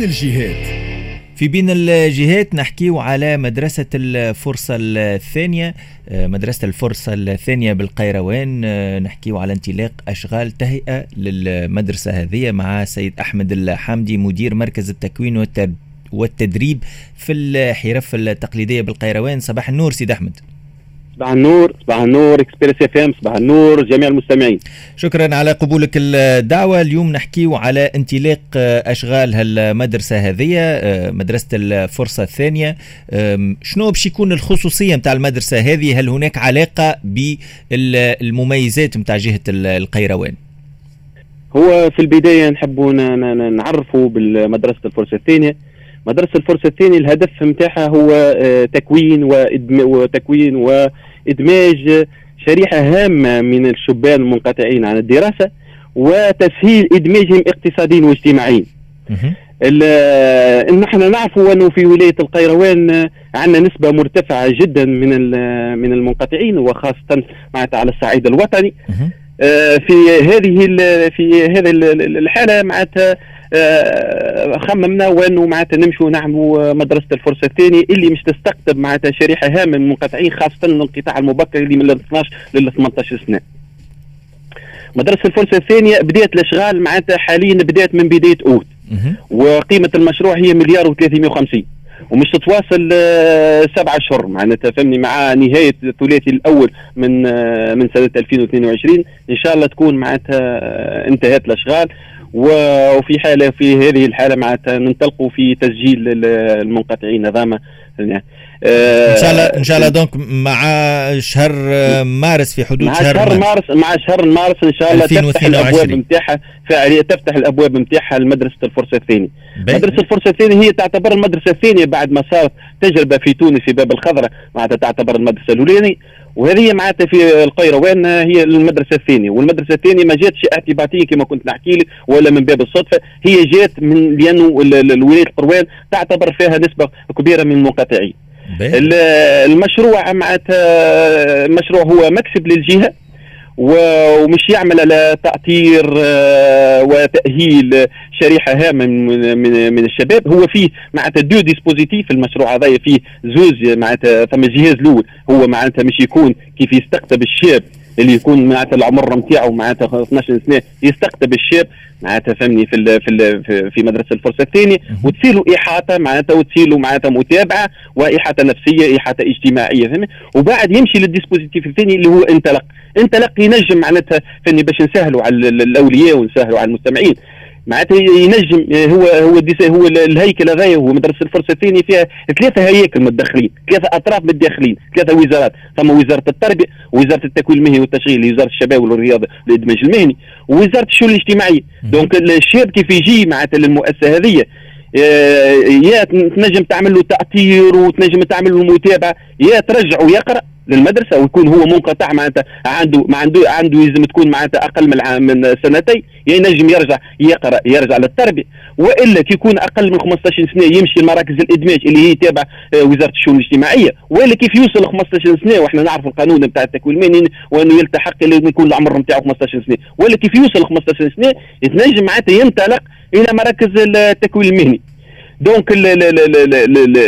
بين الجهات. في بين الجهات نحكيو على مدرسة الفرصة الثانية آه، مدرسة الفرصة الثانية بالقيروان آه، نحكيو على انطلاق أشغال تهيئة للمدرسة هذه مع سيد أحمد الحامدي مدير مركز التكوين والتدريب في الحرف التقليدية بالقيروان. صباح النور سيد أحمد. صباح النور صباح النور اكسبريس اف ام صباح النور جميع المستمعين. شكرا على قبولك الدعوة. اليوم نحكيو على انطلاق أشغال هالمدرسة هذه مدرسة الفرصة الثانية. شنو باش يكون الخصوصية نتاع المدرسة هذه؟ هل هناك علاقة بالمميزات نتاع جهة القيروان؟ هو في البداية نحبوا نعرفوا بالمدرسة الفرصة الثانية. مدرسة الفرصة الثانية الهدف نتاعها هو آه، تكوين وتكوين وإدماج شريحة هامة من الشبان المنقطعين عن الدراسة وتسهيل إدماجهم اقتصاديا واجتماعيا. نحن نعرفوا أنه في ولاية القيروان عندنا نسبة مرتفعة جدا من من المنقطعين وخاصة معناتها على الصعيد الوطني. آه، في هذه في هذه الحالة معناتها آه، خممنا وانه معناتها نمشوا نعملوا مدرسة الفرصة الثانية اللي مش تستقطب معناتها شريحة هامة من المنقطعين خاصة الانقطاع المبكر اللي من 12 لل 18 سنة. مدرسة الفرصة الثانية بدات الأشغال معناتها حاليا بدات من بداية أوت. وقيمة المشروع هي مليار و350 ومش تتواصل آه، سبعة اشهر معناتها فهمني؟ مع نهاية الثلاثي الأول من آه، من سنة 2022 إن شاء الله تكون معناتها انتهت الأشغال. وفي حالة في هذه الحالة معناتها ننطلقوا في تسجيل المنقطعين نظاما يعني إن شاء الله إن شاء الله دونك مع شهر مارس في حدود مع شهر, شهر مارس. مع شهر مارس إن شاء الله تفتح الأبواب نتاعها فعاليه تفتح الأبواب نتاعها لمدرسة الفرصة الثانية. مدرسة الفرصة الثانية هي تعتبر المدرسة الثانية بعد ما صارت تجربة في تونس في باب الخضراء معناتها تعتبر المدرسة الأولانية. وهذه معناتها في القيروان هي المدرسة الثانية؟ والمدرسة الثانية ما جاتش اعتباطيه كما كنت نحكي لك ولا من باب الصدفة هي جات من لأنه ولايه القروان تعتبر فيها نسبة كبيرة من المنقطعين. المشروع معناتها المشروع هو مكسب للجهة ومش يعمل على تأطير آه، وتأهيل شريحة هامة من, من, الشباب. هو فيه معناتها deux dispositifs المشروع هذا فيه زوز معناتها ثم الجهاز الأول. هو معناتها مش يكون كيف يستقطب الشاب. اللي يكون معناتها العمر نتاعو معناتها 12 سنة يستقطب الشاب معناتها فهمني في ال في ال في مدرسة الفرصة الثانية. وتصير له إحاطة معناتها وتصير له معناتها متابعة وإحاطة نفسية إحاطة اجتماعية فهمي وبعد يمشي لل dispositif الثاني اللي هو انطلق انطلق ينجم معناتها فهمي باش نسهلوا على الأولياء ونسهلوا على المستمعين. معناتها ينجم هو هو هو الهيكل هذايا هو مدرسة الفرصه الثانية فيها ثلاثة هياكل متدخلين ثلاثة أطراف متداخلين ثلاثة وزارات ثم وزارة التربية وزارة التكوين المهني والتشغيل وزارة الشباب والرياضة والادماج المهني ووزاره الشؤون الاجتماعية. donc الشاب كيف يجي معناتها للمؤسسة هذه آه، يا تنجم تعمل له تأطير وتنجم تعمل له متابعة يا ترجع ويقرأ للمدرسة ويكون هو منقطع معناتها عنده ما عنده عنده لازم تكون معناتها أقل من من سنتين ينجم يرجع يقرأ يرجع للتربية. وإلا كي يكون أقل من 15 سنة يمشي لمراكز الإدماج اللي هي تابع آه، وزارة الشؤون الاجتماعية. وإلا كيف يوصل ل 15 سنة وإحنا نعرف القانون نتاع التكوين المهني وإنه يلتحق لازم يكون العمر نتاعو 15 سنة. ولا كيف يوصل ل 15 سنة يتنجم معناتها ينطلق إلى مراكز التكوين المهني. donc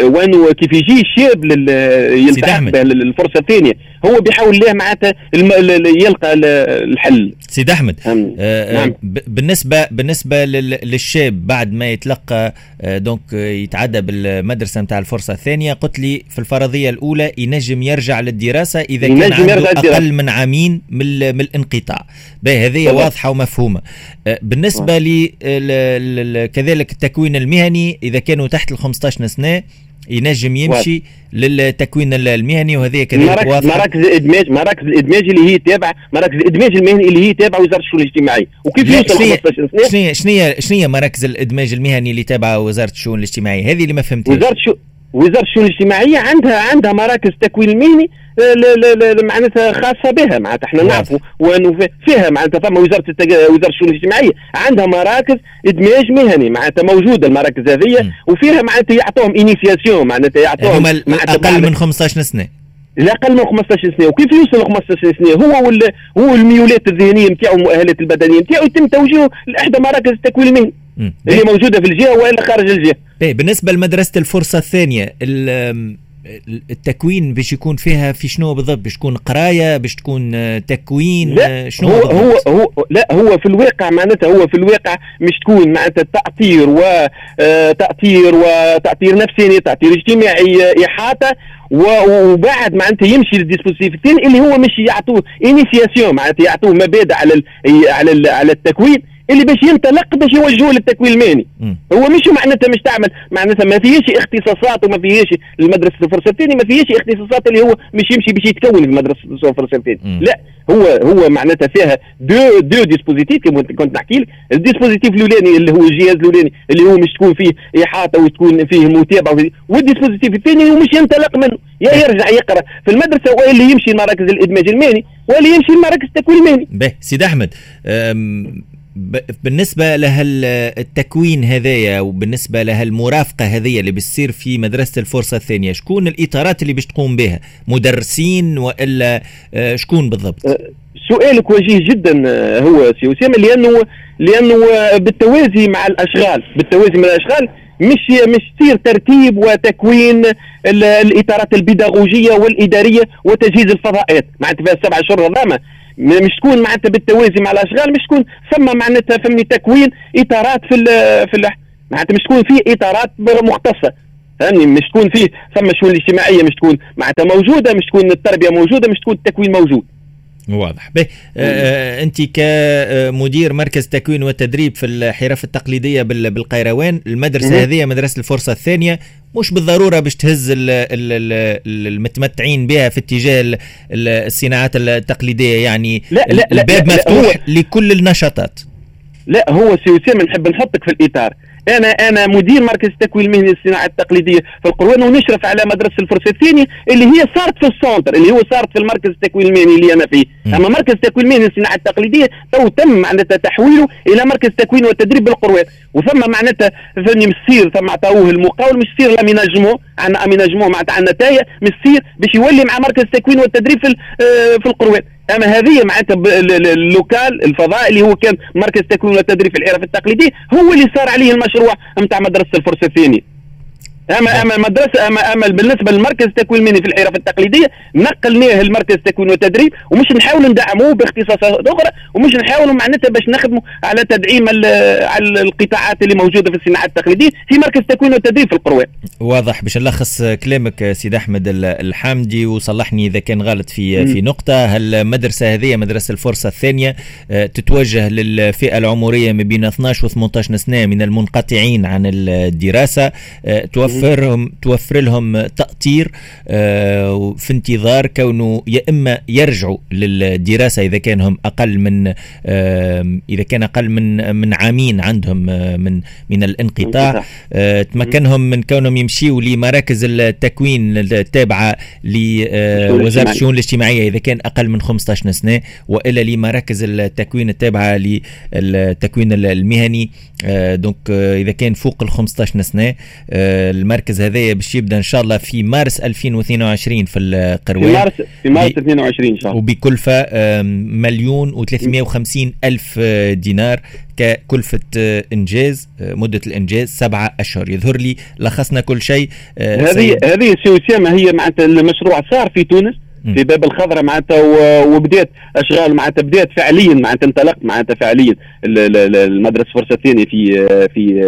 وين كيف يجي الشاب يلتحق الفرصه الثانية. هو بيحاول ليه معناتها يلقى الحل. سيد أحمد آه نعم. بالنسبة بالنسبة للشاب بعد ما يتلقى آه donc يتعدى بالمدرسة نتاع الفرصة الثانية قلت لي في الفرضية الأولى ينجم يرجع للدراسة إذا كان عنده أقل من عامين من, من الانقطاع. هذه واضحة ومفهومة. آه بالنسبة لي كذلك التكوين المهني إذا كانوا تحت ال 15 سنة ينجم يمشي للتكوين المهني وهذه كذلك مراكز, مراكز الادماج مراكز الادماج اللي هي تابعه مراكز الادماج المهني اللي هي تابعه وزارة الشؤون الاجتماعية. وكيف يوصل 15 سنة؟ شنو شنو شنو مراكز الإدماج المهني اللي تابعه وزارة الشؤون الاجتماعية. هذه اللي ما فهمتهاش. وزارة الشؤون الاجتماعية عندها عندها مراكز تكوين المهني معناتها خاصة بها معناتها إحنا نعرفوا وانه فيها معناتها ثم وزارة وزارة الشؤون الاجتماعية عندها مراكز إدماج مهني معناتها موجودة المراكز هذه وفيها معناتها يعطوهم انيسياسيون معناتها يعطوهم أقل من 15 سنة. لا أقل من 15 سنة. وكيف يوصل ل 15 سنة؟ هو وال... هو الميولات الذهنية نتاعو المؤهلات البدنية نتاعو يتم توجيهه لإحدى مراكز التكوين المهني اللي موجودة في الجهة وإلا خارج الجهة. بالنسبة لمدرسة الفرصة الثانية التكوين باش يكون فيها في شنو بالضبط؟ باش تكون قراية باش تكون آه، تكوين لا آه، شنو هو هو هو لا هو في الواقع معناتها هو في الواقع مش تكون معناتها تأطير وتأطير آه، وتأطير نفساني تأطير اجتماعي إحاطة وبعد معناتها يمشي لل dispositif الثاني اللي هو مش يعطوه انيسياسيون معناتها يعطوه مبادئ على على على التكوين. اللي باش ينطلق باش يوجهوا للتكوين المهني. هو مش معناتها مش تعمل معناتها ما فيهش اختصاصات وما فيهش المدرسة الفرصه الثانية ما فيهش اختصاصات اللي هو مش يمشي باش يتكون في مدرسة الفرصه الثانية لا هو هو معناتها فيها deux deux dispositifs كما كنت نحكي لك. ال dispositif الأولاني اللي هو الجهاز الأولاني اللي هو مش تكون فيه إحاطة وتكون فيه متابعة وال dispositif الثاني هو مش ينطلق منه. يا يرجع يقرأ في المدرسة وإلا يمشي لمراكز الإدماج المهني ولا يمشي لمراكز التكوين المهني. باهي سيد أحمد بالنسبة لهالتكوين هذايا وبالنسبة لهالمرافقة هذية اللي بتصير في مدرسة الفرصة الثانية شكون الإطارات اللي باش تقوم بها؟ مدرسين وإلا آه، شكون بالضبط؟ أه، سؤالك وجيه جدا آه، هو سي أسامة لأنه لأنه بالتوازي مع الأشغال بالتوازي مع الأشغال مش مش تصير ترتيب وتكوين الإطارات البيداغوجية والإدارية وتجهيز الفضاءات. معناتها في السبع شهور هذاما مش تكون معناتها بالتوازي مع الأشغال مش تكون ثم معناتها فهمني تكوين إطارات في في معناتها مش تكون في إطارات مختصة. فهمني؟ مش تكون فيه ثم الشؤون الاجتماعية مش تكون معناتها موجودة مش تكون التربية موجودة مش تكون التكوين موجود. واضح. به آه, آه، أنت كمدير مركز تكوين وتدريب في الحرف التقليدية بالقيروان المدرسة هذه مدرسة الفرصة الثانية مش بالضرورة باش تهز المتمتعين بها في اتجاه الصناعات التقليدية يعني لا لا الباب لا مفتوح لا لكل النشاطات. لا هو سي اسامه نحب نحطك في الإطار. أنا أنا مدير مركز التكوين المهني للصناعة التقليدية في القيروان ونشرف على مدرسة الفرصة الثانية اللي هي صارت في ال centre اللي هو صارت في المركز التكوين المهني اللي أنا فيه. أما مركز التكوين المهني للصناعة التقليدية تو تم معناتها تحويله إلى مركز تكوين والتدريب بالقيروان وثم معناتها فني مصير ثم عطاوه المقاول مش يصير لاميناجمون عندنا اميناجمون معناتها عندنا تايه مش يصير باش يولي مع مركز التكوين والتدريب في آه، في القروان أما هذه معناتها اللوكال الفضاء اللي هو كان مركز تكوين والتدريب في الحرف التقليدي هو اللي صار عليه المشروع نتاع مدرسة الفرصه الثانية اما أما المدرسة اما أما بالنسبة للمركز التكوين المهني في الحرف التقليدية نقلناه المركز التكوين والتدريب ومش نحاولوا ندعموه باختصاصات أخرى ومش نحاولوا معناتها باش نخدموا على تدعيم على القطاعات اللي موجودة في الصناعة التقليدية في مركز التكوين والتدريب في القروات. واضح. باش نلخص كلامك سيد أحمد الحامدي وصلحني إذا كان غلط في في نقطة. المدرسة هذه مدرسة الفرصة الثانية آه، تتوجه للفئة العمرية ما بين 12 و 18 سنة من المنقطعين عن الدراسة آه، توفر توفرهم توفر لهم تأطير آه، في انتظار كونه يا إما يرجعوا للدراسة إذا كان هم أقل من إذا كان أقل من من عامين عندهم آه، من من الانقطاع. آه، تمكنهم من كونهم يمشيوا لمراكز التكوين التابعة لوزارة الشؤون الاجتماعية إذا كان أقل من 15 سنة وإلا لمراكز التكوين التابعة للتكوين المهني. دونك إذا كان فوق ال 15 سنة المركز هذايا باش يبدأ إن شاء الله في مارس 2022 في القروان في مارس في مارس 22 إن شاء الله. وبكلفة مليون و350 ألف دينار ككلفة إنجاز مدة الإنجاز سبعة أشهر. يظهر لي لخصنا كل شيء هذه هذه سي هي معناتها المشروع صار في تونس؟ في باب الخضراء معناتها وبدات أشغال معناتها بدات فعليا معناتها انطلقت معناتها فعليا. المدرسة فرصة ثانية في في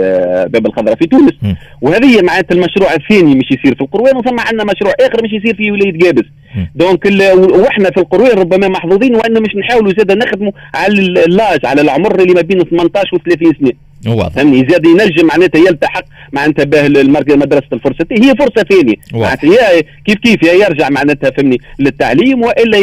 باب الخضراء في تونس. وهذه معناتها المشروع الثاني مش يصير في القروان وثم عندنا مشروع آخر مش يصير في ولاية قابس دونك وإحنا في القروان ربما محظوظين وان مش نحاولوا زاد نخدموا على l'âge على العمر اللي ما بين 18 و 30 سنة. واضح. فهمني؟ زاد ينجم معناتها يلتحق معناتها به مدرسة الفرصة. هي فرصة ثانية. معناتها كيف كيف يا يرجع معناتها فهمني للتعليم وإلا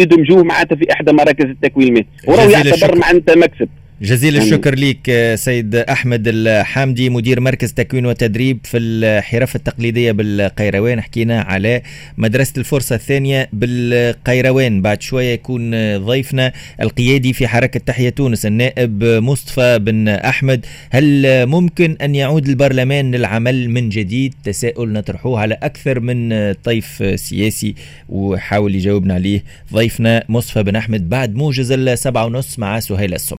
يدمجوه معناتها في إحدى مراكز التكوين المهني. وراه يعتبر معناتها مكسب. جزيل الشكر لك سيد أحمد الحامدي مدير مركز تكوين وتدريب في الحرف التقليدية بالقيروان. حكينا على مدرسة الفرصة الثانية بالقيروان. بعد شوية يكون ضيفنا القيادي في حركة تحيا تونس النائب مصطفى بن أحمد. هل ممكن أن يعود البرلمان للعمل من جديد؟ تساؤل نطرحوه على أكثر من طيف سياسي وحاول يجاوبنا عليه ضيفنا مصطفى بن أحمد بعد موجز السبعة ونص مع سهيل السم